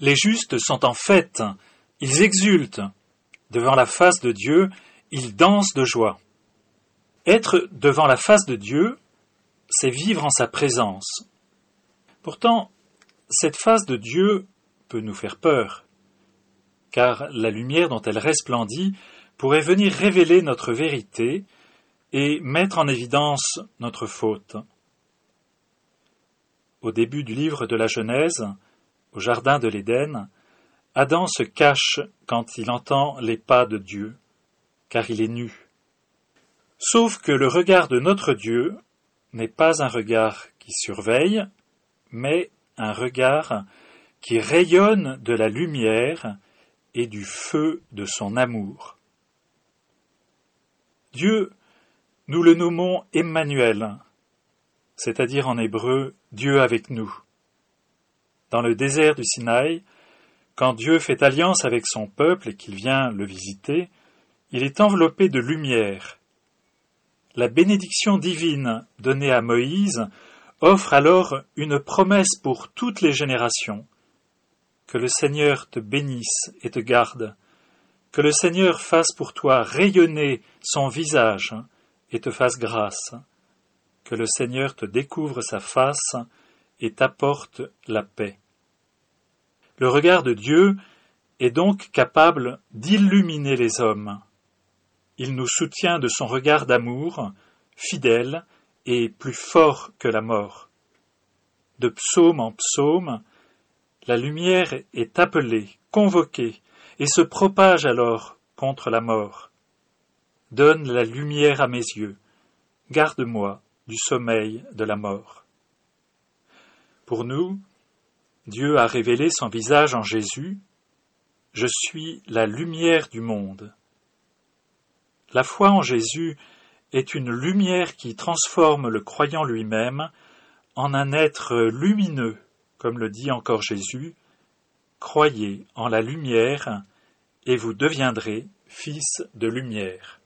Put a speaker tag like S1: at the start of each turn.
S1: Les justes sont en fête, ils exultent. Devant la face de Dieu, ils dansent de joie. Être devant la face de Dieu, c'est vivre en sa présence. Pourtant, cette face de Dieu peut nous faire peur, car la lumière dont elle resplendit pourrait venir révéler notre vérité et mettre en évidence notre faute. Au début du livre de la Genèse, au jardin de l'Éden, Adam se cache quand il entend les pas de Dieu, car il est nu. Sauf que le regard de notre Dieu n'est pas un regard qui surveille, mais un regard qui rayonne de la lumière et du feu de son amour. Dieu, nous le nommons Emmanuel, c'est-à-dire en hébreu Dieu avec nous. Dans le désert du Sinaï, quand Dieu fait alliance avec son peuple et qu'il vient le visiter, il est enveloppé de lumière. La bénédiction divine donnée à Moïse offre alors une promesse pour toutes les générations. Que le Seigneur te bénisse et te garde, que le Seigneur fasse pour toi rayonner son visage et te fasse grâce, que le Seigneur te découvre sa face et t'apporte la paix. Le regard de Dieu est donc capable d'illuminer les hommes. Il nous soutient de son regard d'amour, fidèle et plus fort que la mort. De psaume en psaume, la lumière est appelée, convoquée, et se propage alors contre la mort. Donne la lumière à mes yeux, garde-moi du sommeil de la mort. Pour nous, Dieu a révélé son visage en Jésus. Je suis la lumière du monde. La foi en Jésus est une lumière qui transforme le croyant lui-même en un être lumineux, comme le dit encore Jésus. Croyez en la lumière et vous deviendrez fils de lumière.